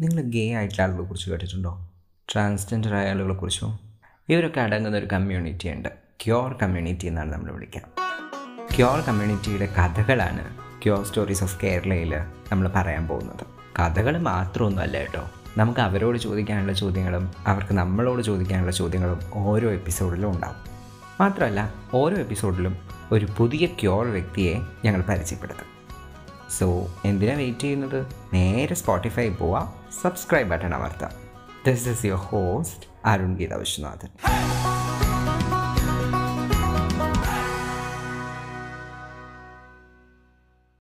നിങ്ങൾ ഗേ ആയിട്ടുള്ള ആളുകളെ കുറിച്ച് കേട്ടിട്ടുണ്ടോ? ട്രാൻസ്ജെൻഡർ ആയ ആളുകളെ കുറിച്ചോ? ഇവരൊക്കെ അടങ്ങുന്ന ഒരു കമ്മ്യൂണിറ്റി ഉണ്ട്. ക്യോർ കമ്മ്യൂണിറ്റി എന്നാണ് നമ്മൾ വിളിക്കുക. ക്യോർ കമ്മ്യൂണിറ്റിയുടെ കഥകളാണ് ക്യോർ സ്റ്റോറീസ് ഓഫ് കേരളയിൽ നമ്മൾ പറയാൻ പോകുന്നത്. കഥകൾ മാത്രമൊന്നുമല്ല കേട്ടോ. നമുക്ക് അവരോട് ചോദിക്കാനുള്ള ചോദ്യങ്ങളും അവർക്ക് നമ്മളോട് ചോദിക്കാനുള്ള ചോദ്യങ്ങളും ഓരോ എപ്പിസോഡിലും ഉണ്ടാവും. മാത്രമല്ല ഓരോ എപ്പിസോഡിലും ഒരു പുതിയ ക്യോർ വ്യക്തിയെ ഞങ്ങൾ പരിചയപ്പെടുത്തും. സോ എന്തിനാ വെയിറ്റ് ചെയ്യുന്നത്? നേരെ സ്പോട്ടിഫൈ പോവാ. Subscribe button അമർത്താം. This is your host Arun Geetha Viswanathan